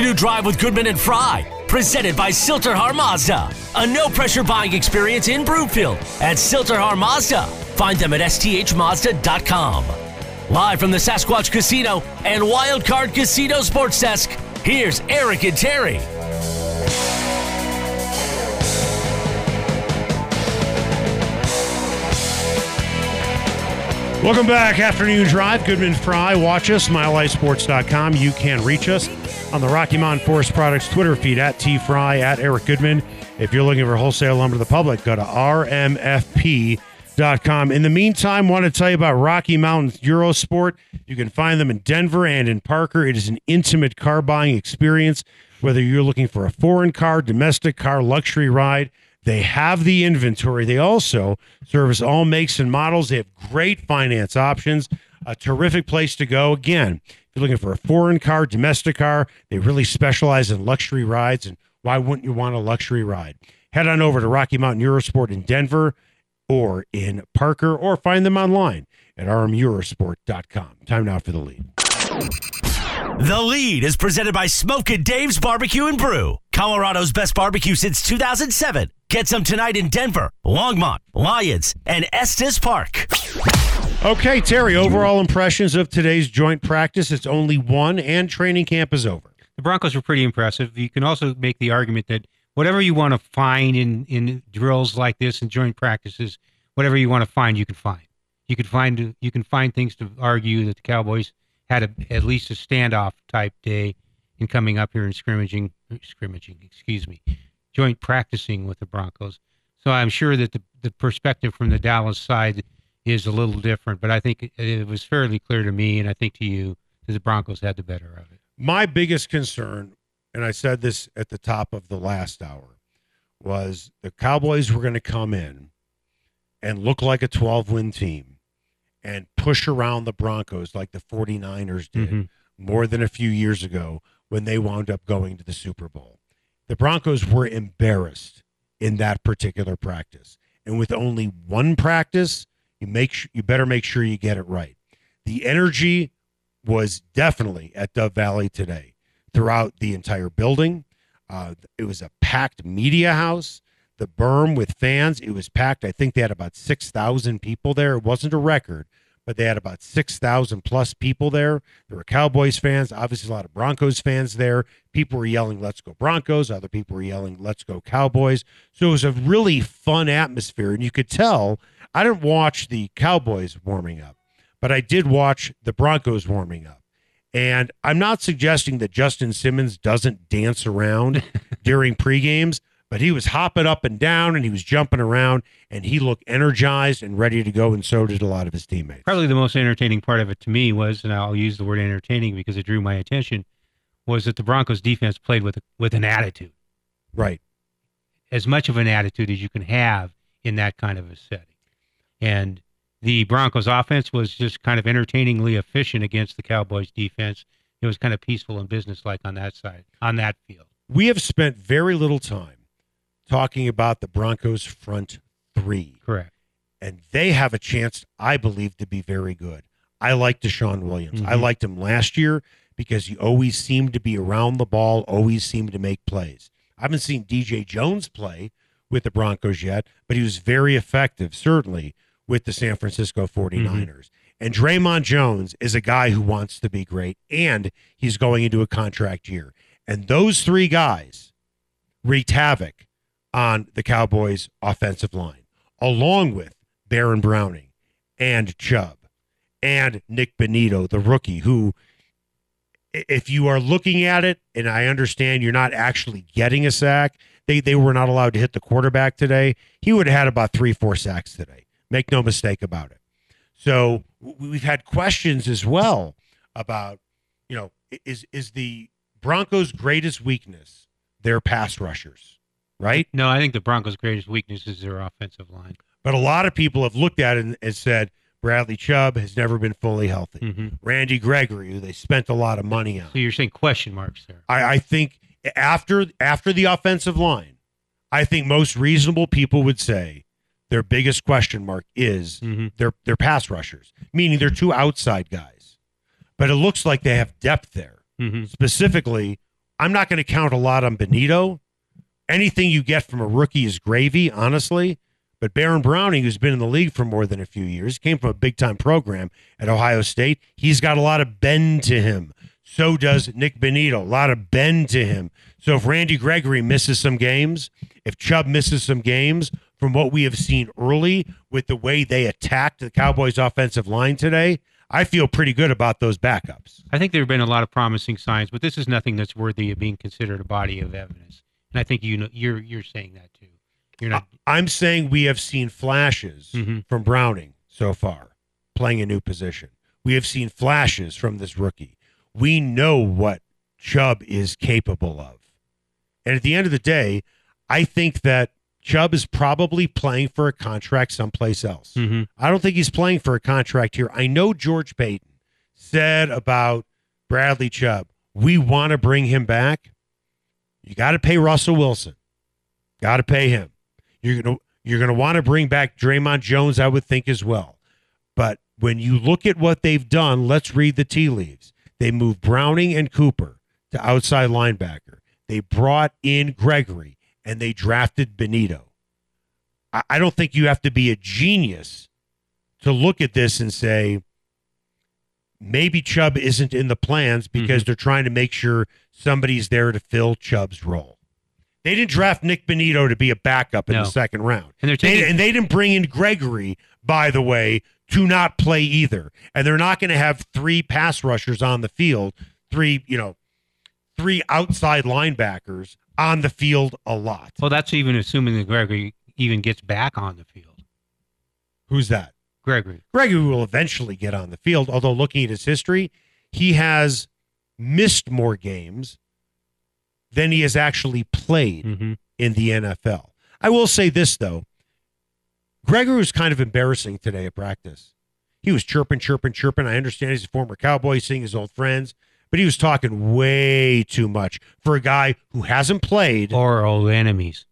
Afternoon Drive with Goodman and Fry, presented by Sill-TerHar Mazda. A no pressure buying experience in Broomfield at Sill-TerHar Mazda. Find them at sthmazda.com. Live from the Sasquatch Casino and Wildcard Casino Sports Desk, here's Eric and Terry. Welcome back. Afternoon Drive. Goodman Fry. Watch us, MileHighSports.com. You can reach us on the Rocky Mountain Forest Products Twitter feed at T Fry, at Eric Goodman. If you're looking for wholesale lumber to the public, go to rmfp.com. In the meantime, want to tell you about Rocky Mountain Eurosport. You can find them in Denver and in Parker. It is an intimate car buying experience, whether you're looking for a foreign car, domestic car, luxury ride. They have the inventory. They also service all makes and models. They have great finance options. A terrific place to go. Again, you're looking for a foreign car, domestic car, they really specialize in luxury rides. And why wouldn't you want a luxury ride? Head on over to Rocky Mountain Eurosport in Denver or in Parker or find them online at rmeurosport.com. Time now for the lead. The lead is presented by Smokin' Dave's Barbecue and Brew, Colorado's best barbecue since 2007. Get some tonight in Denver, Longmont, Lyons, and Estes Park. Okay, Terry, overall impressions of today's joint practice. It's only one, and training camp is over. The Broncos were pretty impressive. You can also make the argument that whatever you want to find in, in drills like this and joint practices, whatever you want to find, you can find. You can find you can find things to argue that the Cowboys had a, at least a standoff type day in coming up here and scrimmaging, scrimmaging, excuse me, joint practicing with the Broncos. So I'm sure that the, the perspective from the Dallas side is a little different, but I think it, was fairly clear to me, and I think to you, that the Broncos had the better of it. My biggest concern, and I said this at the top of the last hour, was the Cowboys were going to come in and look like a 12 win team and push around the Broncos like the 49ers did Mhm. more than a few years ago when they wound up going to the Super Bowl. The Broncos were embarrassed in that particular practice. And with only one practice, you make you better make sure you get it right. The energy was definitely at Dove Valley today throughout the entire building. Uh, it was a packed media house. The berm with fans, it was packed. I think they had about 6,000 people there. It wasn't a record, but they had about 6,000 plus people there. There were Cowboys fans, obviously a lot of Broncos fans there. People were yelling, let's go Broncos. Other people were yelling, let's go Cowboys. So it was a really fun atmosphere. And you could tell, I didn't watch the Cowboys warming up, but I did watch the Broncos warming up. And I'm not suggesting that Justin Simmons doesn't dance around during pre-games, but he was hopping up and down and he was jumping around and he looked energized and ready to go. And so did a lot of his teammates. Probably the most entertaining part of it to me was, and I'll use the word entertaining because it drew my attention, was that the Broncos defense played with with an attitude, Right. as much of an attitude as you can have in that kind of a setting. And the Broncos offense was just kind of entertainingly efficient against the Cowboys defense. It was kind of peaceful and businesslike on that side, on that field. We have spent very little time talking about the Broncos front three, Correct. and they have a chance, I believe, to be very good. I like DeShawn Williams. I Mhm. liked him last year because he always seemed to be around the ball, always seemed to make plays. I haven't seen DJ Jones play with the Broncos yet, but he was very effective, certainly, with the San Francisco mm-hmm. 49ers. And Dre'Mont Jones is a guy who wants to be great, and he's going into a contract year. And those three guys wreaked havoc on the Cowboys' offensive line, along with Baron Browning and Chubb and Nick Bonitto, the rookie, who, if you are looking at it, and I understand you're not actually getting a sack, they, they were not allowed to hit the quarterback today. He would have had about three, four sacks today. Make no mistake about it. So we've had questions as well about, you know, is is the Broncos' greatest weakness their pass rushers, right? No, I think the Broncos' greatest weakness is their offensive line. But a lot of people have looked at it and, and said Bradley Chubb has never been fully healthy. hmm Randy Gregory, who they spent a lot of money on. So you're saying question marks there? I, I think after after the offensive line, I think most reasonable people would say their biggest question mark is hmm their their pass rushers, meaning they're two outside guys. But it looks like they have depth there. hmm Specifically, I'm not going to count a lot on Bonitto. Anything you get from a rookie is gravy, honestly. But Baron Browning, who's been in the league for more than a few years, came from a big time program at Ohio State. He's got a lot of bend to him. So does Nick Bonitto, a lot of bend to him. So if Randy Gregory misses some games, if Chubb misses some games, from what we have seen early with the way they attacked the Cowboys' offensive line today, I feel pretty good about those backups. I think there have been a lot of promising signs, but this is nothing that's worthy of being considered a body of evidence. And I think you know you're you're saying that too. You're not. I'm saying we have seen flashes Mhm. from Browning so far, playing a new position. We have seen flashes from this rookie. We know what Chubb is capable of. And at the end of the day, I think that Chubb is probably playing for a contract someplace else. Mhm. I don't think he's playing for a contract here. I know George Paton said about Bradley Chubb, we want to bring him back. You got to pay Russell Wilson. Got to pay him. You're gonna you're gonna want to bring back Dre'Mont Jones, I would think as well. But when you look at what they've done, let's read the tea leaves. They moved Browning and Cooper to outside linebacker. They brought in Gregory and they drafted Bonitto. I, I don't think you have to be a genius to look at this and say maybe Chubb isn't in the plans mm-hmm. because they're trying to make sure somebody's there to fill Chubb's role. They didn't draft Nick Bonitto to be a backup in No. the second round. And they're They, and they didn't bring in Gregory, by the way, to not play either. And they're not going to have three pass rushers on the field, three, you know, three outside linebackers on the field a lot. well. That's even assuming that Gregory even gets back on the field. Who's that? Gregory. Gregory will eventually get on the field, although looking at his history, he has missed more games than he has actually played hmm in the NFL. I will say this though. Gregory was kind of embarrassing today at practice. He was chirping, chirping, chirping. I understand he's a former cowboy, seeing his old friends, but he was talking way too much for a guy who hasn't played. Or old enemies.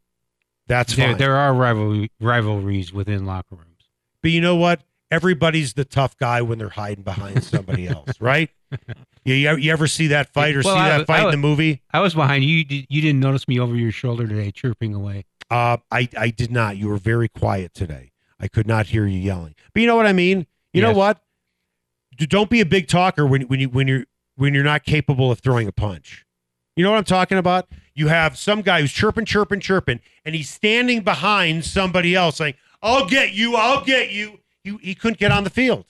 That's There, fine. there are rivalry, rivalries within locker rooms. But you know what? Everybody's the tough guy when they're hiding behind somebody else, right? You, you, ever see that fight or Well, see I that fight I in the movie? I was behind you. You, did, you didn't notice me over your shoulder today, chirping away. Uh, I, I did not. You were very quiet today. I could not hear you yelling. But you know what I mean? You know what? Don't be a big talker when, when you when you're when you're not capable of throwing a punch. You know what I'm talking about? You have some guy who's chirping, chirping, chirping, and he's standing behind somebody else saying, I'll get you, I'll get you. He, he couldn't get on the field.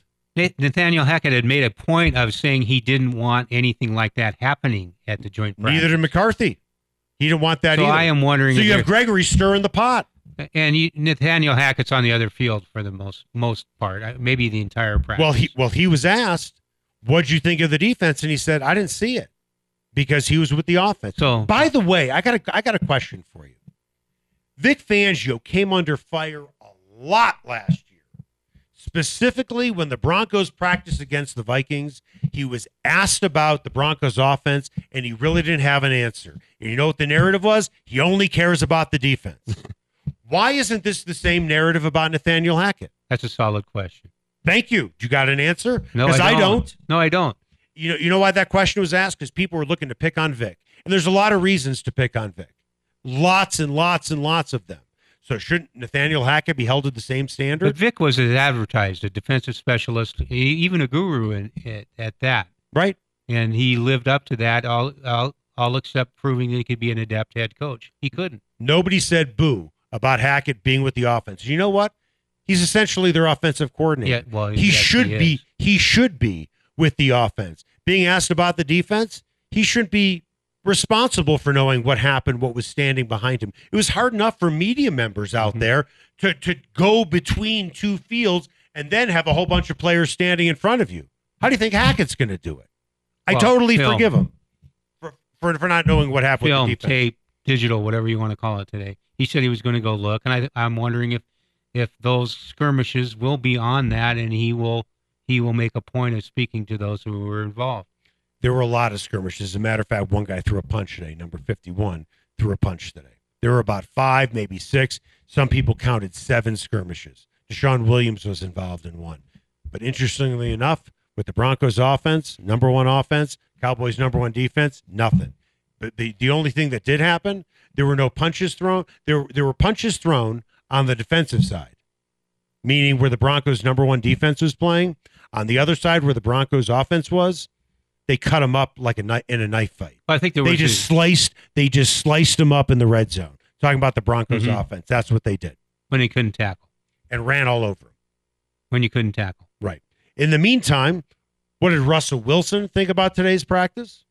Nathaniel Hackett had made a point of saying he didn't want anything like that happening at the joint practice. Neither did McCarthy. He didn't want that so either. I am wondering. so you have Gregory stirring the pot. and you, Nathaniel Hackett's on the other field for the most most part, uh, maybe the entire practice. Well, he well he was asked, "What'd you think of the defense?" and he said, "I didn't see it," because he was with the offense. so By the way, I got a I got a question for you. Vic Fangio came under fire a lot last year, specifically when the Broncos practiced against the Vikings. He was asked about the Broncos offense, and he really didn't have an answer. And you know what the narrative was? He only cares about the defense. Why isn't this the same narrative about Nathaniel Hackett? that's a solid question. Thank you. You got an answer? No, I I don't. don't. No, I don't. You know, you know why that question was asked? Because people were looking to pick on Vic, and there's a lot of reasons to pick on Vic, lots and lots and lots of them. So shouldn't Nathaniel Hackett be held to the same standard? But? Vic was as advertised, a defensive specialist, even a guru in, at, at that, right? and he lived up to that. All, all, all except proving that he could be an adept head coach. He couldn't. Nobody said boo about Hackett being with the offense. You know what? He's essentially their offensive coordinator. Yeah, well, he yes, should he be he should be with the offense. Being asked about the defense, he shouldn't be responsible for knowing what happened, what was standing behind him. It was hard enough for media members out Mhm. there to to go between two fields and then have a whole bunch of players standing in front of you. How do you think Hackett's going to do it? I Well, totally film. forgive him for, for for not knowing what happened Film, with the defense. tape, digital, whatever you want to call it today. He said he was going to go look, and I, I'm wondering if if those skirmishes will be on that, and he will he will make a point of speaking to those who were involved. There were a lot of skirmishes. As a matter of fact, one guy threw a punch today, number 51, threw a punch today. There were about five, maybe six. Some people counted seven skirmishes. DeShawn Williams was involved in one. But interestingly enough, with the Broncos offense, number one offense, Cowboys number one defense, nothing. But the, the only thing that did happen, there were no punches thrown. There there were punches thrown on the defensive side, meaning where the Broncos' number one defense was playing. On the other side, where the Broncos' offense was, they cut them up like a knife in a knife fight. I think there They just a- sliced. They just sliced them up in the red zone. Talking about the Broncos' Mhm. offense, that's what they did, when he couldn't tackle. and ran all over 'em. When you couldn't tackle. Right. In the meantime, what did Russell Wilson think about today's practice?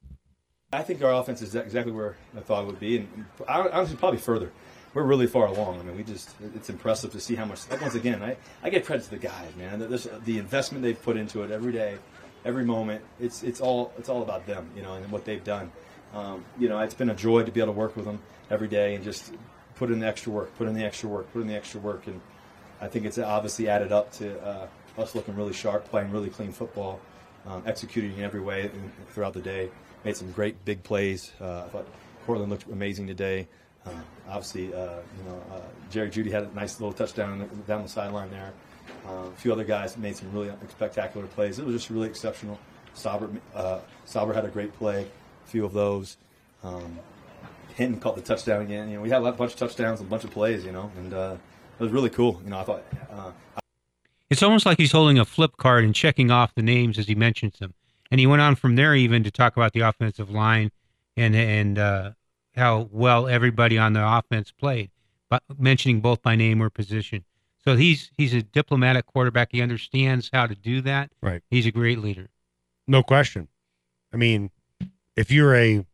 I think our offense is exactly where I thought it would be, and honestly, probably further. We're really far along. I mean, we just—it's impressive to see how much. Once again, I, I get credit to the guys, man. This, the investment they've put into it every day, every moment. It's it's all it's all about them, you know, and what they've done. Um, you know, it's been a joy to be able to work with them every day and just put in the extra work, put in the extra work, put in the extra work, and I think it's obviously added up to uh, us looking really sharp, playing really clean football, um, executing in every way throughout the day. Made some great big plays. Uh, I thought Courtland looked amazing today. Uh, obviously, uh, you know, uh, Jerry Jeudy had a nice little touchdown down the sideline there. Uh, a few other guys made some really spectacular plays. It was just really exceptional. Saubert, uh, Saubert had a great play, a few of those. Um, Hinton caught the touchdown again. You know, we had a bunch of touchdowns a bunch of plays. You know, and uh, it was really cool. You know, I thought uh, It's almost like he's holding a flip card and checking off the names as he mentions them. And he went on from there even to talk about the offensive line and and uh, how well everybody on the offense played, but mentioning both by name or position. So he's he's a diplomatic quarterback. He understands how to do that. Right. He's a great leader. No question. I mean, if you're a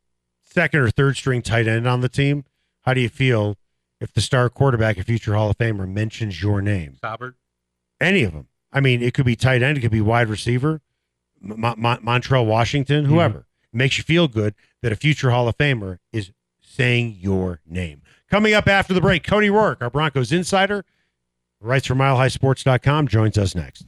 second or third string tight end on the team, how do you feel if the star quarterback, a future Hall of Famer, mentions your name? Saubert. Any of them. I mean, it could be tight end, it could be wide receiver, M- Mon- Montrell Washington, mm-hmm. whoever. It makes you feel good that a future Hall of Famer is saying your name. Coming up after the break, Cody Roark, our Broncos insider, writes for MileHighSports.com, joins us next.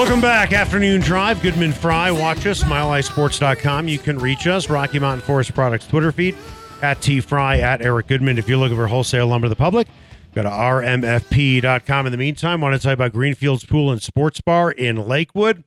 Welcome back. Afternoon Drive. Goodman Fry. Watch us. MileHighSports.com. You can reach us. Rocky Mountain Forest Products Twitter feed at T Fry at Eric Goodman. If you're looking for wholesale lumber to the public, go to RMFP.com. In the meantime, want to tell you about Greenfields Pool and Sports Bar in Lakewood.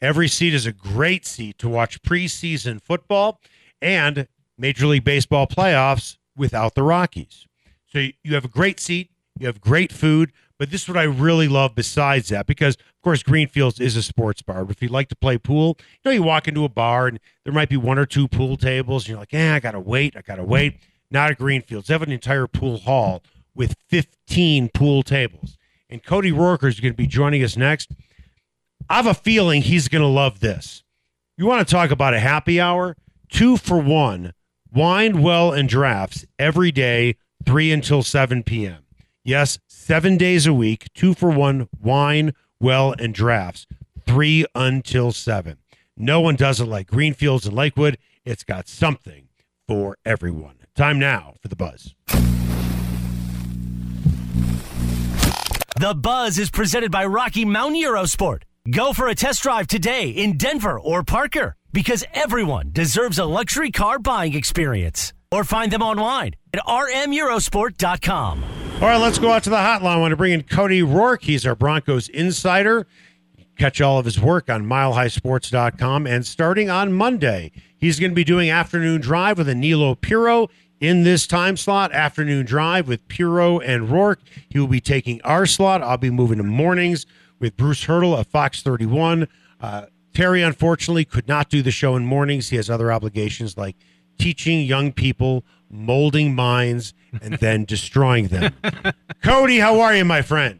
Every seat is a great seat to watch preseason football and Major League Baseball playoffs without the Rockies. So you have a great seat, you have great food, but this is what I really love besides that, because of course Greenfields is a sports bar. But if you like to play pool, you know, you walk into a bar and there might be one or two pool tables, and you're like, yeah, I gotta wait, I gotta wait. Not at Greenfields. They have an entire pool hall with 15 pool tables. And Cody Roark is going to be joining us next. I have a feeling he's going to love this. You want to talk about a happy hour? Two for one, wine, well, and drafts every day, 3 until 7 p.m. Yes, seven days a week, two for one, wine, well, and drafts, 3 until 7. No one does it like Greenfields and Lakewood. It's got something for everyone. Time now for the buzz. The Buzz is presented by Rocky Mountain Eurosport. Go for a test drive today in Denver or Parker because everyone deserves a luxury car buying experience. Or find them online at rmeurosport.com. All right, let's go out to the hotline. I want to bring in Cody Roark. He's our Broncos insider. Catch all of his work on milehighsports.com. And starting on Monday, he's going to be doing afternoon drive with Anilo Piro in this time slot. Afternoon drive with Piro and Roark. He will be taking our slot. I'll be moving to mornings with Bruce Hurdle of Fox 31. Uh, Terry, unfortunately, could not do the show in mornings. He has other obligations like teaching young people, molding minds, and then destroying them. Cody, how are you, my friend?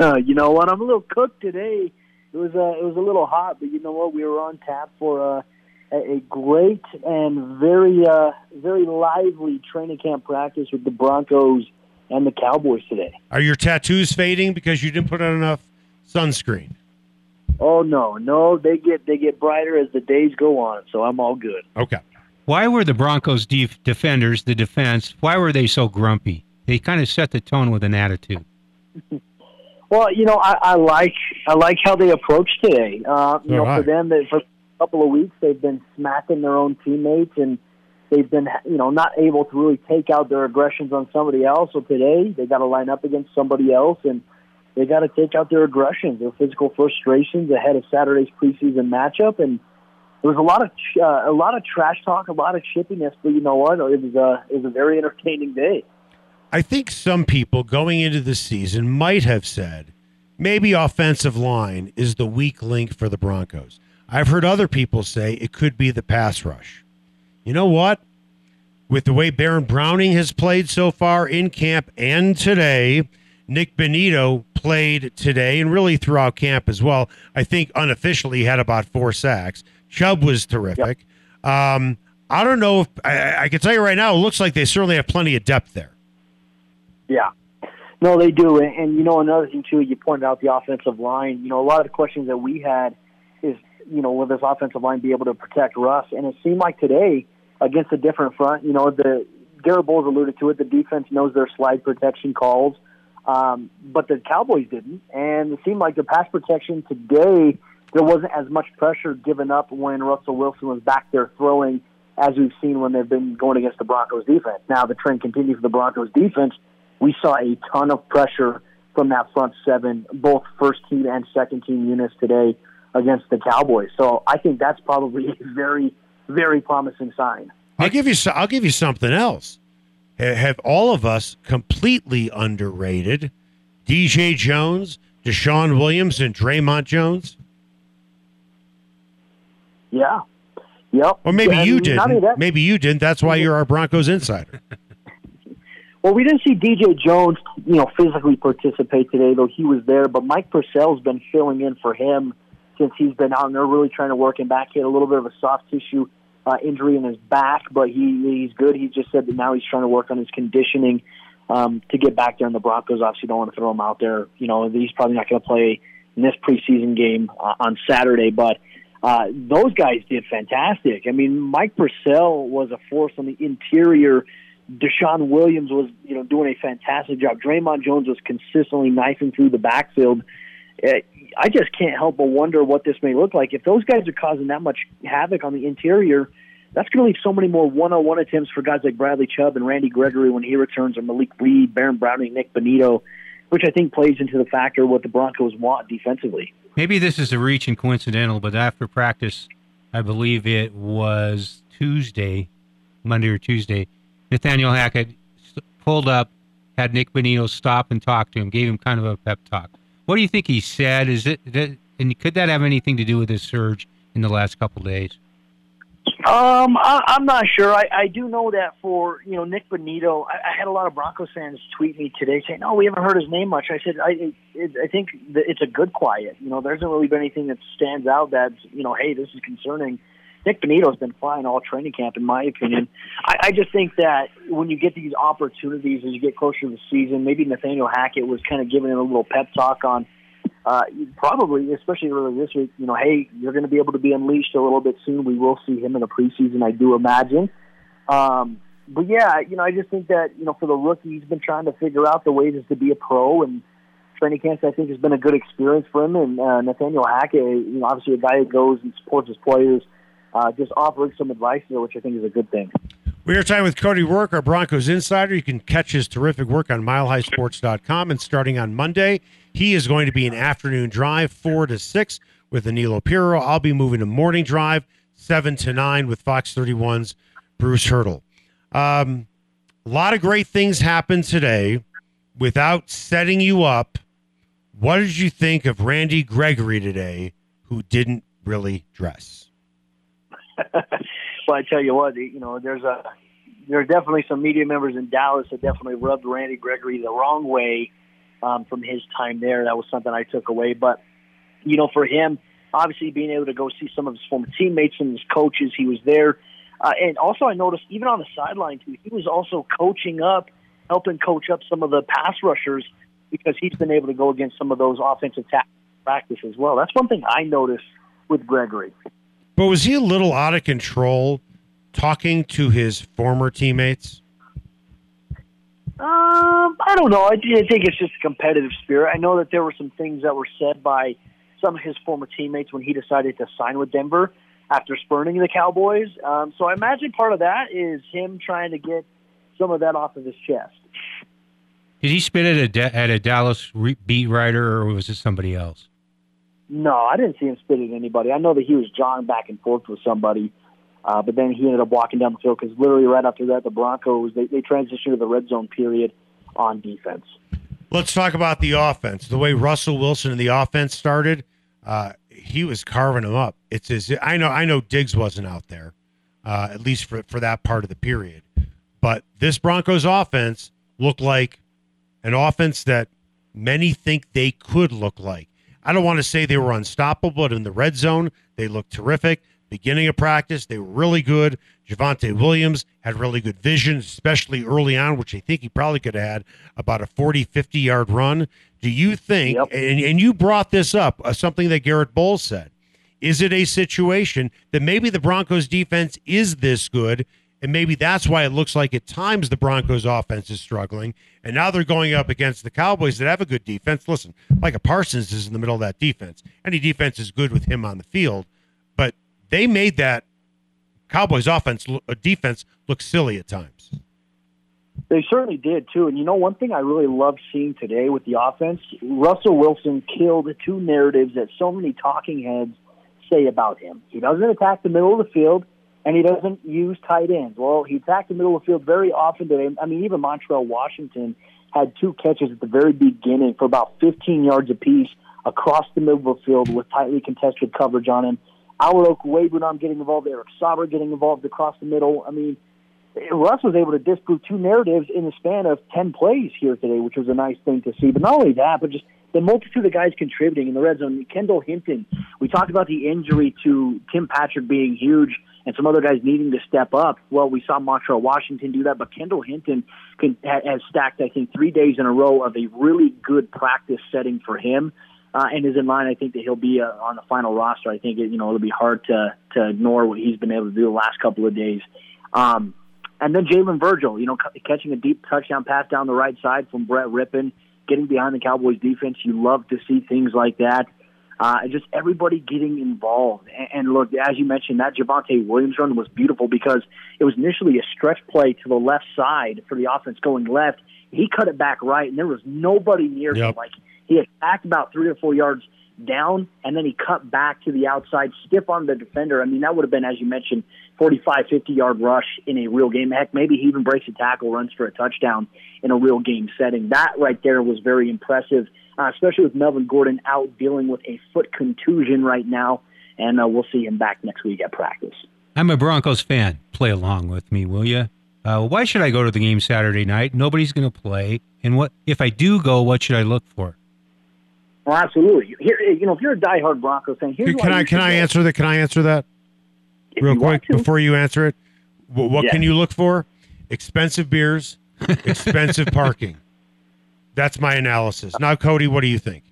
Uh, you know what? I'm a little cooked today. It was uh, it was a little hot, but you know what? We were on tap for uh, a, a great and very uh, very lively training camp practice with the Broncos and the Cowboys today. Are your tattoos fading because you didn't put on enough sunscreen? Oh no, no, they get they get brighter as the days go on, so I'm all good. Okay. Why were the Broncos def- defenders, the defense, why were they so grumpy? They kind of set the tone with an attitude. Well, you know, I, I like I like how they approached today. Uh, you So know, do I. for them, they, for a couple of weeks, they've been smacking their own teammates, and they've been, you know, not able to really take out their aggressions on somebody else. So today, they got to line up against somebody else, and they got to take out their aggressions, their physical frustrations ahead of Saturday's preseason matchup. And there was a lot of uh, a lot of trash talk, a lot of chippiness, but you know what? It was a it was a very entertaining day. I think some people going into the season might have said maybe offensive line is the weak link for the Broncos. I've heard other people say it could be the pass rush. You know what? With the way Baron Browning has played so far in camp and today, Nick Bonitto played today and really throughout camp as well. I think unofficially had about four sacks. Chubb was terrific. Um, I don't know if I, I can tell you right now, it looks like they certainly have plenty of depth there. Yeah. No, they do. And, and you know, another thing too, you pointed out the offensive line. You know, a lot of the questions that we had is, you know, will this offensive line be able to protect Russ? And it seemed like today, against a different front, you know, the Garett Bolles alluded to it. The defense knows their slide protection calls, um, but the Cowboys didn't. And it seemed like the pass protection today, there wasn't as much pressure given up when Russell Wilson was back there throwing as we've seen when they've been going against the Broncos defense. Now the trend continues for the Broncos defense. We saw a ton of pressure from that front seven, both first team and second team units today against the Cowboys. So I think that's probably a very, very promising sign. I'll give you. I'll give you something else. Have all of us completely underrated DJ Jones, DeShawn Williams, and Dre'Mont Jones? Yeah. Yep. Or maybe And you didn't. Maybe you didn't. That's why you're our Broncos insider. Well, we didn't see DJ Jones, you know, physically participate today, though he was there. But Mike Purcell's been filling in for him since he's been out, and they're really trying to work him back. He had a little bit of a soft tissue uh, injury in his back, but he he's good. He just said that now he's trying to work on his conditioning um, to get back there. And the Broncos obviously don't want to throw him out there. You know, he's probably not going to play in this preseason game uh, on Saturday, but. Uh, those guys did fantastic. I mean, Mike Purcell was a force on the interior DeShawn Williams was, you know, doing a fantastic job. Dre'Mont Jones was consistently knifing through the backfield. Uh, I just can't help but wonder what this may look like. If those guys are causing that much havoc on the interior, that's going to leave so many more one-on-one attempts for guys like Bradley Chubb and Randy Gregory when he returns, or Malik Reed, Baron Browning, Nick Bonitto, which I think plays into the factor of what the Broncos want defensively. Maybe this is a reach and coincidental, but after practice, I believe it was Tuesday, Monday or Tuesday, Nathaniel Hackett pulled up, had Nick Bonitto stop and talk to him, gave him kind of a pep talk. What do you think he said? Is it and could that have anything to do with his surge in the last couple days? Um, I, I'm not sure. I, I do know that for you know Nick Bonitto, I, I had a lot of Broncos fans tweet me today saying, "No, we haven't heard his name much." I said, "I it, I think it's a good quiet. You know, there hasn't really been anything that stands out that's you know, hey, this is concerning." Nick Bonitto's been fine all training camp, in my opinion. I, I just think that when you get these opportunities as you get closer to the season, maybe Nathaniel Hackett was kind of giving him a little pep talk on uh, probably, especially early this week, you know, hey, you're going to be able to be unleashed a little bit soon. We will see him in the preseason, I do imagine. Um, but yeah, you know, I just think that you know, for the rookie, he's been trying to figure out the ways to be a pro, and training camps I think has been a good experience for him. And uh, Nathaniel Hackett, you know, obviously a guy who goes and supports his players, uh, just offering some advice there, which I think is a good thing. We are time with Cody Roark, our Broncos insider. You can catch his terrific work on milehighsports.com. And starting on Monday, he is going to be an afternoon drive, 4 to 6 with Danilo Pirro. I'll be moving to morning drive, 7 to 9 with Fox 31's Bruce Hurdle. Um, a lot of great things happened today. Without setting you up, what did you think of Randy Gregory today, who didn't really dress? well, I tell you what, you know, there's a there are definitely some media members in Dallas that definitely rubbed Randy Gregory the wrong way um, from his time there. That was something I took away. But you know, for him, obviously being able to go see some of his former teammates and his coaches, he was there. Uh, and also, I noticed even on the sideline too, he was also coaching up, helping coach up some of the pass rushers because he's been able to go against some of those offensive tackles practice as well. That's one thing I noticed with Gregory. But was he a little out of control talking to his former teammates? Um, I don't know. I, I think it's just a competitive spirit. I know that there were some things that were said by some of his former teammates when he decided to sign with Denver after spurning the Cowboys. Um, so I imagine part of that is him trying to get some of that off of his chest. Did he spit at a at a Dallas re- beat writer, or was it somebody else? No, I didn't see him spit at anybody. I know that he was jogging back and forth with somebody, uh, but then he ended up walking down the field because literally right after that, the Broncos they, they transitioned to the red zone period on defense. Let's talk about the offense. The way Russell Wilson and the offense started, uh, he was carving them up. It's as I know. I know Diggs wasn't out there, uh, at least for for that part of the period. But this Broncos offense looked like an offense that many think they could look like. I don't want to say they were unstoppable, but in the red zone, they looked terrific. Beginning of practice, they were really good. Javonte Williams had really good vision, especially early on, which I think he probably could have had about a 40, 50 yard run. Do you think, Yep. and, and you brought this up, uh, something that Garett Bolles said, is it a situation that maybe the Broncos defense is this good and maybe that's why it looks like at times the Broncos offense is struggling. And now they're going up against the Cowboys that have a good defense. Listen, Micah Parsons is in the middle of that defense. Any defense is good with him on the field. But they made that Cowboys offense uh, defense look silly at times. They certainly did too. And you know, one thing I really love seeing today with the offense, Russell Wilson killed two narratives that so many talking heads say about him. He doesn't attack the middle of the field, and he doesn't use tight ends. Well, he attacked the middle of the field very often today. I mean, even Montrell Washington had two catches at the very beginning for about 15 yards apiece across the middle of the field with tightly contested coverage on him. Albert Okwuegbunam getting involved, Eric Saubert getting involved across the middle. I mean, Russ was able to disprove two narratives in the span of 10 plays here today, which was a nice thing to see. But not only that, but just the multitude of guys contributing in the red zone. Kendall Hinton, we talked about the injury to Tim Patrick being huge and some other guys needing to step up. Well, we saw Montrell Washington do that, but Kendall Hinton can, has stacked, I think, three days in a row of a really good practice setting for him. Uh, and is in line. I think that he'll be uh, on the final roster. I think it, you know it'll be hard to to ignore what he's been able to do the last couple of days. Um, and then Jalen Virgil, you know, c- catching a deep touchdown pass down the right side from Brett Rypien, getting behind the Cowboys defense. You love to see things like that. Uh, and just everybody getting involved. And, and look, as you mentioned, that Javonte Williams run was beautiful because it was initially a stretch play to the left side for the offense going left. He cut it back right, and there was nobody near him. Like he attacked about three or four yards down, and then he cut back to the outside, stiff on the defender. I mean, that would have been, as you mentioned, 45, 50 yard rush in a real game. Heck, maybe he even breaks a tackle, runs for a touchdown in a real game setting. That right there was very impressive, uh, especially with Melvin Gordon out dealing with a foot contusion right now. And uh, we'll see him back next week at practice. I'm a Broncos fan. Play along with me, will you? Uh, why should I go to the game Saturday night? Nobody's going to play. And what if I do go? What should I look for? Well, absolutely. Here, eh, you know, if you're a diehard Broncos fan, here's Can I can I answer that? Can I answer that If real quick before you answer it? Wh- What Yeah. can you look for? Expensive beers, expensive parking. That's my analysis. Now, Cody, what do you think?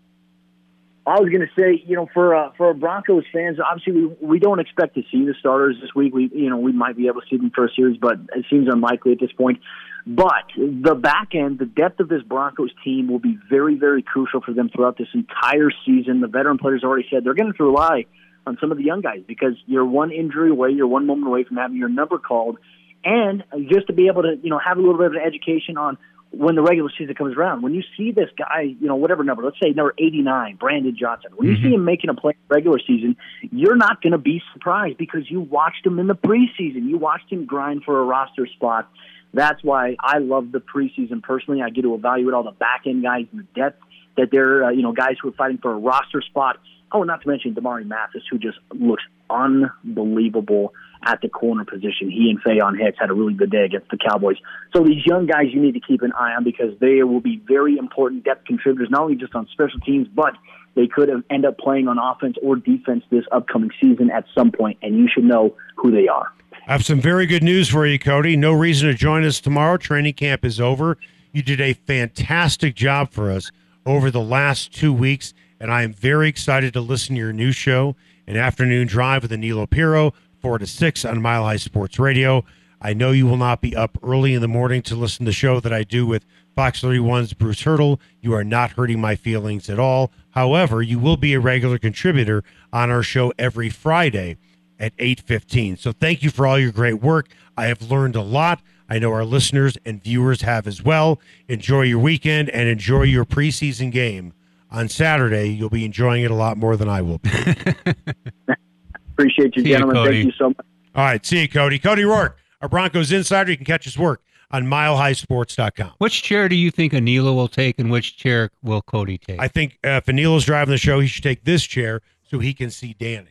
I was going to say, you know, for uh, for Broncos fans, obviously we we don't expect to see the starters this week. We you know we might be able to see them for a series, but it seems unlikely at this point. But the back end, the depth of this Broncos team will be very very crucial for them throughout this entire season. The veteran players already said they're going to rely on some of the young guys because you're one injury away, you're one moment away from having your number called, and just to be able to you know have a little bit of an education on when the regular season comes around, when you see this guy, you know, whatever number, let's say number 89, Brandon Johnson, when you see him making a play in the regular season, you're not going to be surprised because you watched him in the preseason. You watched him grind for a roster spot. That's why I love the preseason personally. I get to evaluate all the back end guys and the depth that they're, uh, you know, guys who are fighting for a roster spot Oh, not to mention Damari Mathis, who just looks unbelievable at the corner position. He and Faion Hicks had a really good day against the Cowboys. So these young guys you need to keep an eye on because they will be very important depth contributors, not only just on special teams, but they could end up playing on offense or defense this upcoming season at some point, and you should know who they are. I have some very good news for you, Cody. No reason to join us tomorrow. Training camp is over. You did a fantastic job for us over the last two weeks, and I am very excited to listen to your new show, An Afternoon Drive with Anilo Piro, 4 to 6 on Mile High Sports Radio. I know you will not be up early in the morning to listen to the show that I do with Fox 31's Bruce Hurdle. You are not hurting my feelings at all. However, you will be a regular contributor on our show every Friday at 8:15. So thank you for all your great work. I have learned a lot. I know our listeners and viewers have as well. Enjoy your weekend and enjoy your preseason game on Saturday. You'll be enjoying it a lot more than I will be. Appreciate you, See gentlemen. Cody. Thank you so much. all right, see you, Cody. Cody Roark, our Broncos insider. You can catch his work on milehighsports.com. Which chair do you think Anila will take, and which chair will Cody take? I think uh, if Anilo's driving the show, he should take this chair so he can see Danny.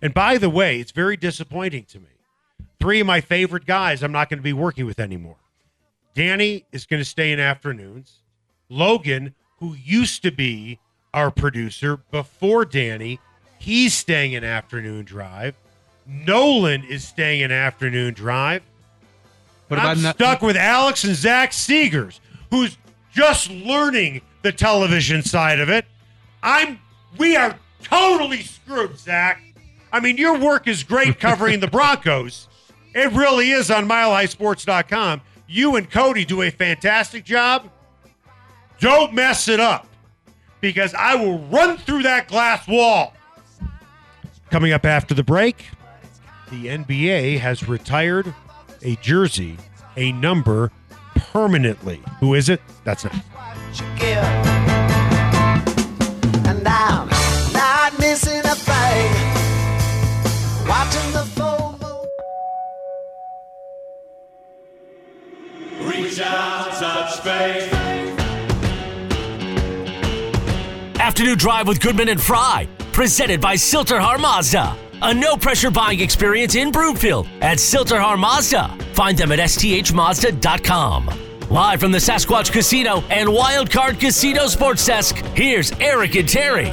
And by the way, it's very disappointing to me. Three of my favorite guys I'm not going to be working with anymore. Danny is going to stay in afternoons. Logan, who used to be our producer before Danny, he's staying in afternoon drive. Nolan is staying in afternoon drive. what I'm not- stuck with Alex and Zach Seegers, who's just learning the television side of it. I'm we are totally screwed, Zach. I mean, your work is great covering the Broncos. It really is on milehighsports.com. You and Cody do a fantastic job. Don't mess it up because I will run through that glass wall. Coming up after the break, the NBA has retired a jersey, a number permanently. Who is it? That's not. And I'm not missing a thing. Watching the full. Reach out, touch faith. Afternoon Drive with Goodman and Fry, presented by Sill-TerHar Mazda. A no pressure buying experience in Broomfield at Sill-TerHar Mazda. Find them at sthmazda.com. Live from the Sasquatch Casino and Wildcard Casino Sports Desk, here's Eric and Terry.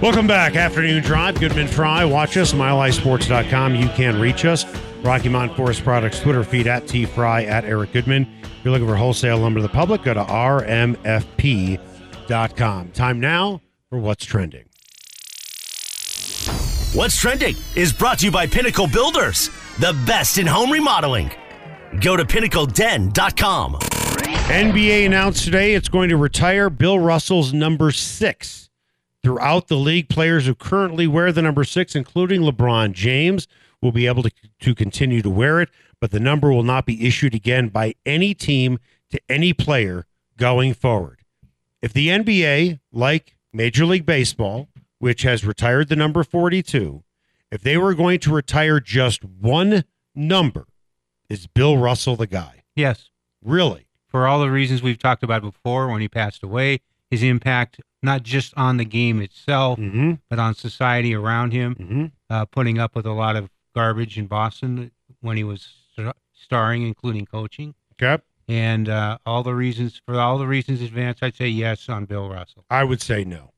Welcome back. Afternoon Drive. Goodman Fry. Watch us, milehighsports.com. You can reach us. Rocky Mountain Forest Products Twitter feed at T Fry at Eric Goodman. If you're looking for wholesale lumber to the public, go to rmfp.com. Time now for what's trending. What's Trending is brought to you by Pinnacle Builders, the best in home remodeling. Go to pinnacleden.com. NBA announced today it's going to retire Bill Russell's number six. Throughout the league, players who currently wear the number six, including LeBron James, will be able to, to continue to wear it, but the number will not be issued again by any team to any player going forward. If the NBA, like Major League Baseball, which has retired the number 42, if they were going to retire just one number, is Bill Russell the guy? yes, Really? for all the reasons we've talked about before, when he passed away, his impact not just on the game itself, Mm-hmm. but on society around him, Mm-hmm. uh, putting up with a lot of garbage in Boston when he was star- starring, including coaching, Okay. and uh, all the reasons for all the reasons advanced. I'd say yes on Bill Russell. I would say no.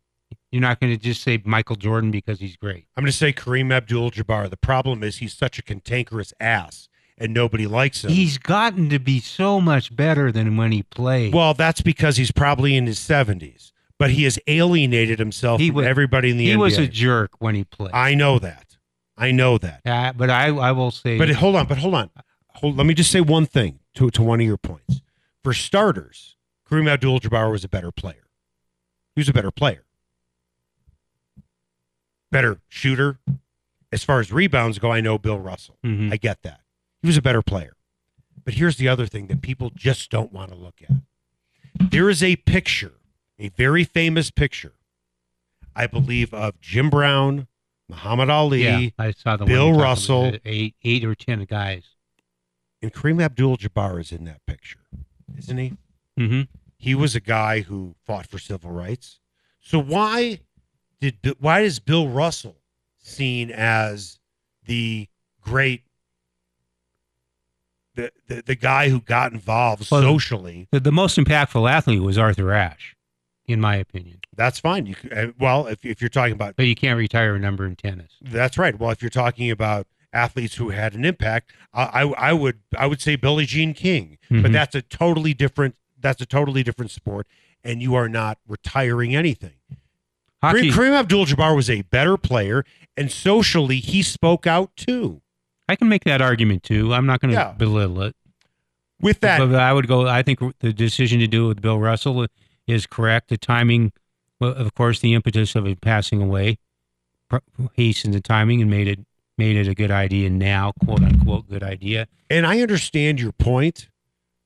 You're not going to just say Michael Jordan because he's great. I'm going to say Kareem Abdul-Jabbar. The problem is he's such a cantankerous ass, and nobody likes him. He's gotten to be so much better than when he played. well, that's because he's probably in his 70s, but he has alienated himself He from was- everybody in the he NBA. was a jerk when he played. I know that. I know that. Uh, but I, I will say, But hold on, but hold on. Hold, let me just say one thing to, to one of your points. For starters, Kareem Abdul-Jabbar was a better player. He was a better player. Better shooter. As far as rebounds go, I know Bill Russell. Mhm. I get that. He was a better player. But here's the other thing that people just don't want to look at. There is a picture, a very famous picture, I believe, of Jim Brown, Muhammad Ali, yeah, I saw the Bill one you're talking Russell. eight, eight or ten guys. and Kareem Abdul-Jabbar is in that picture, isn't he? hmm He was a guy who fought for civil rights. So why did why is Bill Russell seen as the great the the, the guy who got involved Well, socially? The, the most impactful athlete was Arthur Ashe, in my opinion. That's fine. You uh, well, if if you're talking about But you can't retire a number in tennis. That's right. Well, if you're talking about athletes who had an impact, I I, I would I would say Billie Jean King, but Mhm. that's a totally different that's a totally different sport, and you are not retiring anything. Hockey, Kareem, Abdul-Jabbar was a better player, and socially he spoke out too. I can make that argument too. I'm not going to Yeah. belittle it. With that, But I would go. I think the decision to do it with Bill Russell is correct. The timing, well, of course, the impetus of it passing away hastened the timing and made it made it a good idea now, quote unquote, good idea. and I understand your point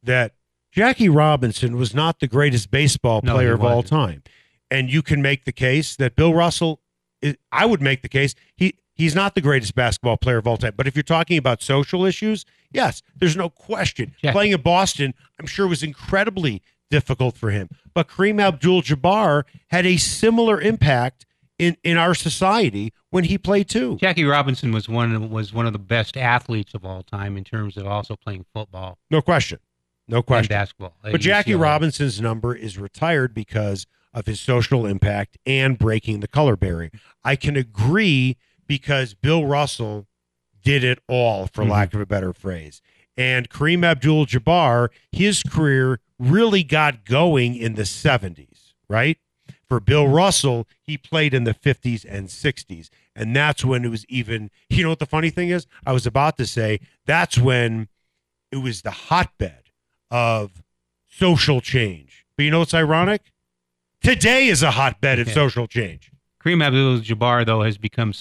that Jackie Robinson was not the greatest baseball player of all time, and you can make the case that Bill Russell. Is, I would make the case he he's not the greatest basketball player of all time. But if you're talking about social issues, yes, there's no question. Yeah. Playing in Boston, I'm sure was incredibly difficult for him. But Kareem Abdul-Jabbar had a similar impact in in our society when he played too. Jackie Robinson was one of, was one of the best athletes of all time in terms of also playing football No question. No question. basketball. But Jackie UCLA. Robinson's number is retired because of his social impact and breaking the color barrier. I can agree because Bill Russell did it all, for Mhm. lack of a better phrase. And Kareem Abdul Jabbar, his career really got going in the 70s, right? For Bill Russell, he played in the 50s and 60s. And that's when it was even, you know what the funny thing is? I was about to say, that's when it was the hotbed of social change. But you know what's ironic? Today is a hotbed of social change. Kareem Abdul-Jabbar though has become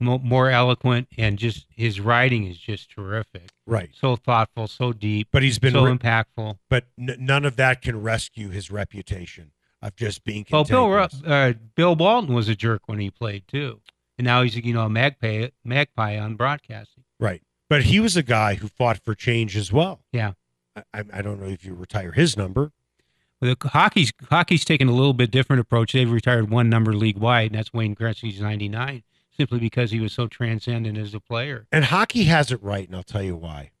more eloquent and just his writing is just terrific. Right. So thoughtful, so deep, But he's been, so re- impactful. but n- none of that can rescue his reputation of just being. Well, Bill uh, Bill Walton was a jerk when he played too, and now he's you know a magpie magpie on broadcasting. Right. But he was a guy who fought for change as well. Yeah. I I don't know if you retire his number. The hockey's hockey's taken a little bit different approach. They've retired one number league wide, and that's Wayne Gretzky's ninety nine, simply because he was so transcendent as a player. And hockey has it right, and I'll tell you why.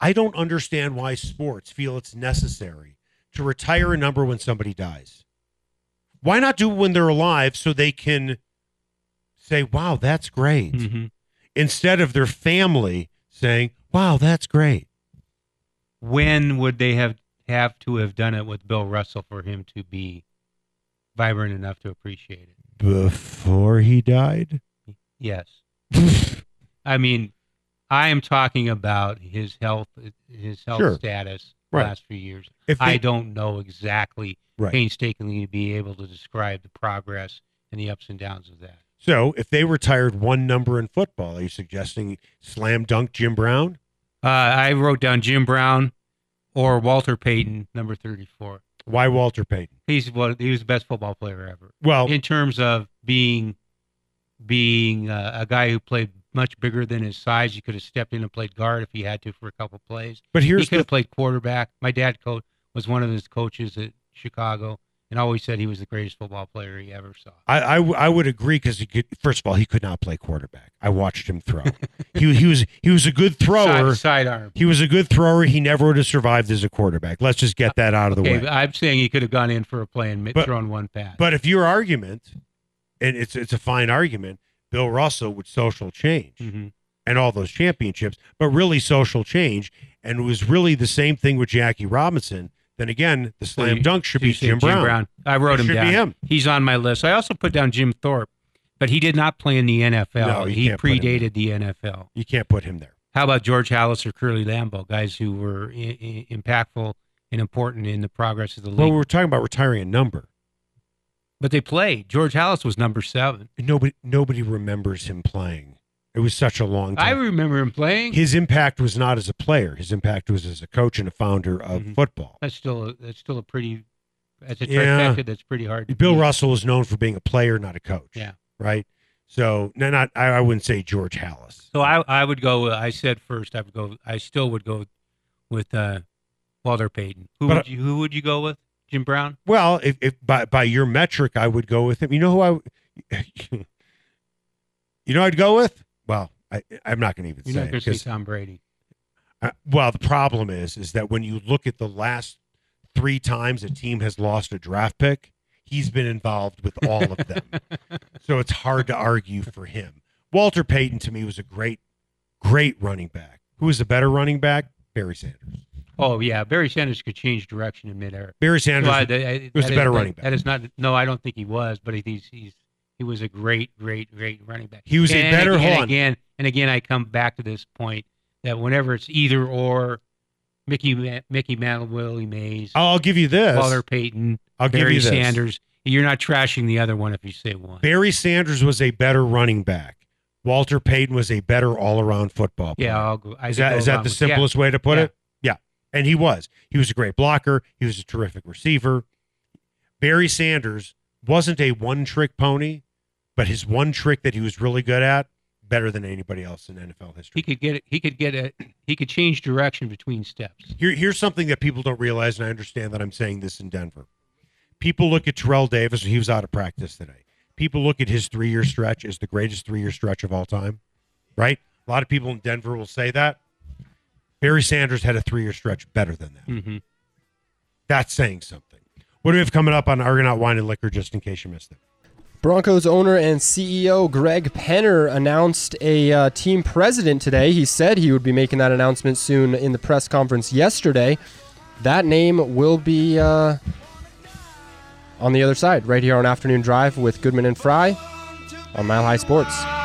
I don't understand why sports feel it's necessary to retire a number when somebody dies. Why not do it when they're alive so they can say, wow, that's great, hmm instead of their family saying, wow, that's great? When would they have have to have done it with Bill Russell for him to be vibrant enough to appreciate it? Before he died? Yes. I mean, I am talking about his health, his health Sure. status Right. last few years. If I don't know exactly Right. painstakingly to be able to describe the progress and the ups and downs of that. So if they retired one number in football, are you suggesting slam dunk Jim Brown? Uh, I wrote down Jim Brown or Walter Payton, number thirty-four. Why Walter Payton? He's what he was the best football player ever Well, in terms of being being uh, a guy who played much bigger than his size. He could have stepped in and played guard if he had to for a couple plays. but here's he could the have played quarterback. My dad coach was one of his coaches at Chicago, and always said he was the greatest football player he ever saw. I, I, w- I would agree because he could. First of all, he could not play quarterback. I watched him throw. he he was he was a good thrower. Side, sidearm. He was a good thrower. He never would have survived as a quarterback. Let's just get that out of the Okay, way. I'm saying he could have gone in for a play and But- thrown one pass. But if your argument, and it's it's a fine argument, Bill Russell with social change hmm and all those championships, but really social change, and it was really the same thing with Jackie Robinson. Then again, the So slam you- dunk should so be say Jim, Brown. I wrote It him should down. be him. He's on my list. I also put down Jim Thorpe, but he did not play in the NFL. No, he can't put him there. predated the NFL. You can't put him there. How about George Halas or Curly Lambeau, guys who were I- I- impactful and important in the progress of the league? Well, we're talking about retiring a number. but they played. George Halas was number seven. Nobody nobody remembers him playing. It was such a long time. I remember him playing. His impact was not as a player. His impact was as a coach and a founder of Mhm. football. That's still a, that's still a pretty that's a Yeah. trifecta that's pretty hard. To Bill beat. Russell is known for being a player, not a coach. Yeah. Right. So no, not I, I wouldn't say George Halas. So I I would go. I said first. I would go. I still would go with uh, Walter Payton. Who But- would you Who would you go with? Jim Brown. Well, if, if by by your metric, I would go with him. You know who I you know, I'd go with. Well, I, I'm not going to even You're say not it going to 'cause- say Tom Brady. Uh, well, the problem is, is that when you look at the last three times a team has lost a draft pick, he's been involved with all of them. so it's hard to argue for him. Walter Payton to me was a great, great running back. Who was a better running back? Barry Sanders. Oh yeah, Barry Sanders could change direction in midair. Barry Sanders. Well, that- was that a better is- running back. That is not. No, I don't think he was, but he's he's he was a great, great, great running back. He was a And better- again, on. again and again. I come back to this point that whenever it's either or, Mickey Mickey Mantle, Willie Mays, I'll give you this. Walter Payton, I'll give Barry you this. Sanders. You're not trashing the other one if you say one. Barry Sanders was a better running back. Walter Payton was a better all-around football player. Yeah, I'll go. I Is that go is that along the with- yeah. simplest way to put Yeah. it? Yeah. And he was. He was a great blocker. He was a terrific receiver. Barry Sanders wasn't a one-trick pony, but his one trick that he was really good at, better than anybody else in NFL history. He could get it. He could get it. He could change direction between steps. Here, here's something that people don't realize, and I understand that I'm saying this in Denver. People look at Terrell Davis, and he was out of practice today. People look at his three year stretch as the greatest three year stretch of all time, right? A lot of people in Denver will say that. Barry Sanders had a three year stretch better than that. hmm That's saying something. What do we have coming up on Argonaut Wine and Liquor, just in case you missed it? Broncos owner and CEO Greg Penner announced a uh, team president today. He said he would be making that announcement soon in the press conference yesterday. That name will be uh, on the other side, right here on Afternoon Drive with Goodman and Fry on Mile High Sports.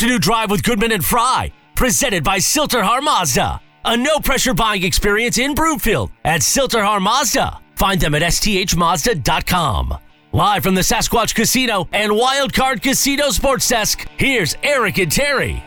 Afternoon Drive with Goodman and Fry, presented by Sill-TerHar Mazda. A no pressure buying experience in Broomfield at Sill-TerHar Mazda. Find them at sthmazda.com. Live from the Sasquatch Casino and Wildcard Casino Sports Desk, here's Eric and Terry.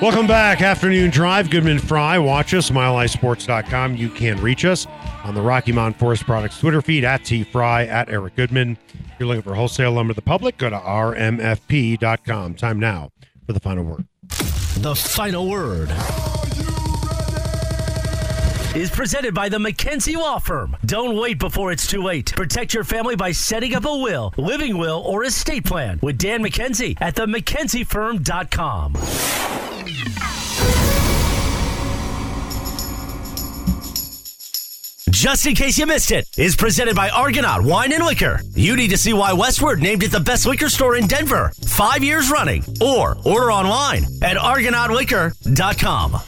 Welcome back. Afternoon Drive, Goodman Fry. Watch us, milehighsports.com. You can reach us on the Rocky Mountain Forest Products Twitter feed at T Fry, at Eric Goodman. If you're looking for wholesale lumber to the public, go to rmfp.com. Time now for the final word. The final word is presented by the McKenzie Law Firm. Don't wait before it's too late. Protect your family by setting up a will, living will, or estate plan with Dan McKenzie at the Just in case you missed it, is presented by Argonaut Wine and Liquor. You need to see why Westword named it the best liquor store in Denver, five years running, or order online at argonautliquor.com.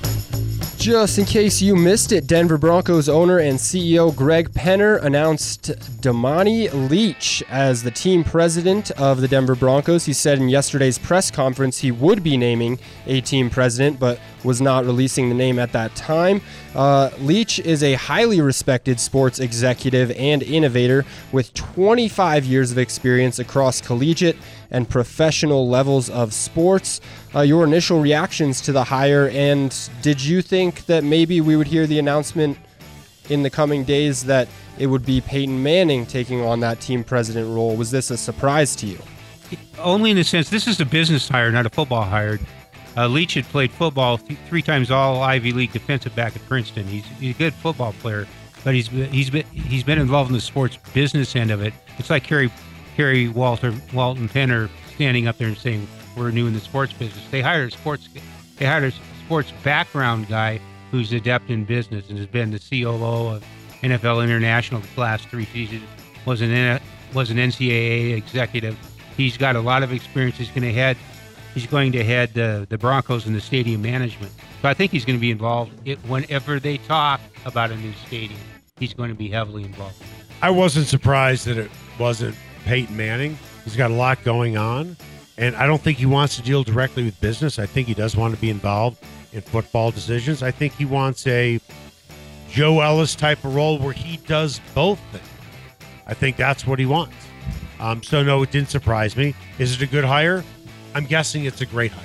Just in case you missed it, Denver Broncos owner and CEO Greg Penner announced Damani Leach as the team president of the Denver Broncos. He said in yesterday's press conference he would be naming a team president, but was not releasing the name at that time. Uh, Leach is a highly respected sports executive and innovator with 25 years of experience across collegiate and professional levels of sports. Uh, your initial reactions to the hire, and did you think that maybe we would hear the announcement in the coming days that it would be Peyton Manning taking on that team president role? Was this a surprise to you? Only in the sense this is a business hire, not a football hire. Uh, Leach had played football th- three times all Ivy League defensive back at Princeton. He's, he's a good football player, but he's he's been he's been involved in the sports business end of it. It's like Harry Harry Walter Walton Penner standing up there and saying we're new in the sports business. They hired a sports they hired a sports background guy who's adept in business and has been the COO of NFL International the last three seasons. Was an was an NCAA executive. He's got a lot of experience. He's going to head he's going to head the the Broncos and the stadium management. So I think he's going to be involved it, whenever they talk about a new stadium. He's going to be heavily involved. I wasn't surprised that it wasn't Peyton Manning. He's got a lot going on, and I don't think he wants to deal directly with business. I think he does want to be involved in football decisions. I think he wants a Joe Ellis type of role where he does both things. I think that's what he wants. Um, so no, it didn't surprise me. Is it a good hire? I'm guessing it's a great hire.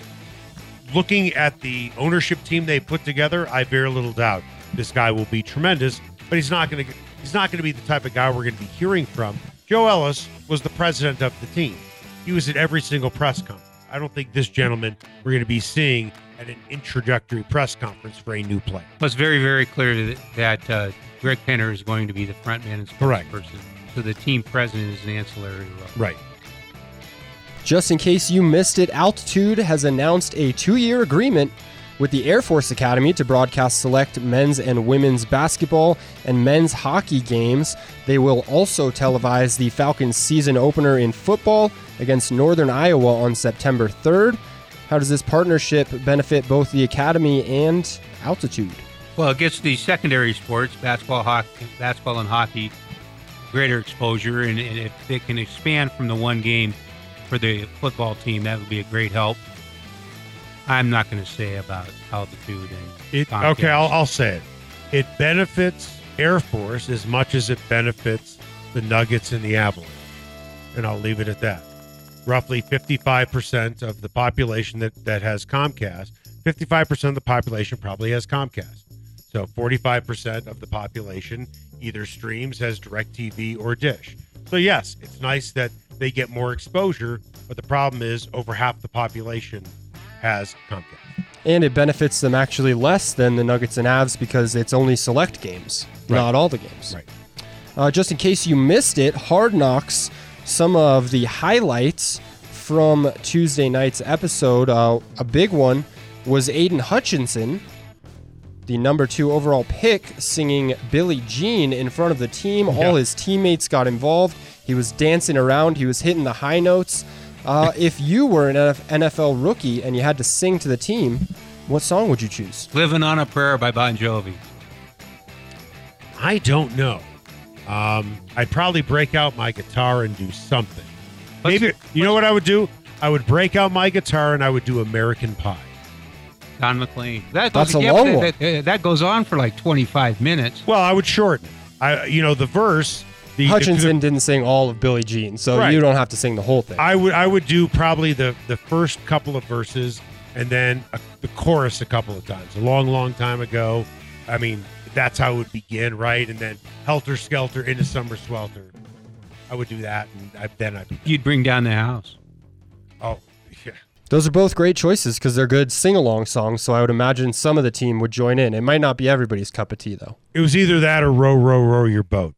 Looking at the ownership team they put together, I very little doubt this guy will be tremendous. But he's not going to. He's not going to be the type of guy we're going to be hearing from. Joe Ellis was the president of the team. He was at every single press conference. I don't think this gentleman we're going to be seeing at an introductory press conference for a new player. Well, it's very, very clear that, that uh, Greg Penner is going to be the front man and Correct. spokesperson. So the team president is an ancillary role. Right. Just in case you missed it, Altitude has announced a two year agreement with the Air Force Academy to broadcast select men's and women's basketball and men's hockey games. They will also televise the Falcons season opener in football against Northern Iowa on September 3rd. How does this partnership benefit both the Academy and Altitude? Well, it gets the secondary sports, basketball, hockey, basketball and hockey, greater exposure, and, and if they can expand from the one game for the football team, that would be a great help. I'm not going to say about altitude and It, okay, I'll, I'll say it. It benefits Air Force as much as it benefits the Nuggets and the Avalanche. And I'll leave it at that. Roughly 55% of the population that, that has Comcast, 55% of the population probably has Comcast. So 45% of the population either streams, has DirecTV or Dish. So, yes, it's nice that they get more exposure, but the problem is over half the population has Comcast. And it benefits them actually less than the Nuggets and Avs because it's only select games, Right. not all the games. Right. Uh, just in case you missed it, Hard Knocks, some of the highlights from Tuesday night's episode. Uh, a big one was Aidan Hutchinson, the number two overall pick, singing Billie Jean in front of the team. All his teammates got involved. He was dancing around, he was hitting the high notes. Uh, if you were an NFL rookie and you had to sing to the team, what song would you choose? Living on a Prayer by Bon Jovi. I don't know. Um, I'd probably break out my guitar and do something. Let's- Maybe you know what I would do? I would break out my guitar and I would do American Pie. Don McLean. That That's a yeah, long that, one. That, that goes on for like 25 minutes. Well, I would shorten it. I, you know, the verse. The, Hutchinson the- didn't sing all of Billie Jean, so Right. you don't have to sing the whole thing. I would I would do probably the the first couple of verses and then a, the chorus a couple of times. A long, long time ago. I mean, that's how it would begin, right? And then helter skelter into summer swelter. I would do that, and I, then I'd be You'd bring down the house. oh yeah. Those are both great choices because they're good sing along songs, so I would imagine some of the team would join in. It might not be everybody's cup of tea, though. It was either that or row, row, row your boat.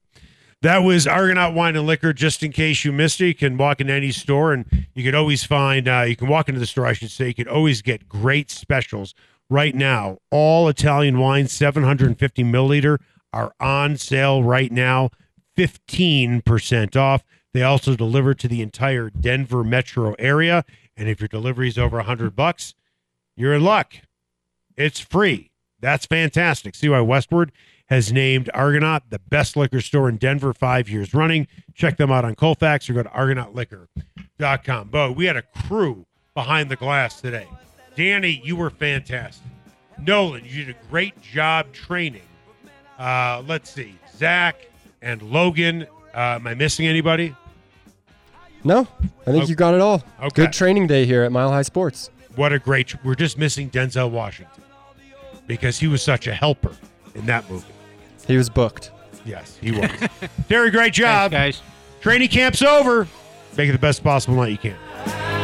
That was Argonaut Wine and Liquor. Just in case you missed it, you can walk into any store and you could always find, uh, you can walk into the store, I should say, you could always get great specials. Right now, all Italian wines, 750 milliliter, are on sale right now, 15% off. They also deliver to the entire Denver metro area. And if your delivery is over 100 bucks, you're in luck. It's free. That's fantastic. See why Westward has named Argonaut the best liquor store in Denver five years running. Check them out on Colfax or go to argonautliquor.com. Bo, we had a crew behind the glass today. Danny, you were fantastic. Nolan, you did a great job training. Uh, let's see, Zach and Logan. Uh, am I missing anybody? No, I think Okay. you got it all. Okay. Good training day here at Mile High Sports. What a great! We're just missing Denzel Washington because he was such a helper in that movie. He was booked. Yes, he was. Terry, great job. Thanks, guys. Training camp's over. Make it the best possible night you can.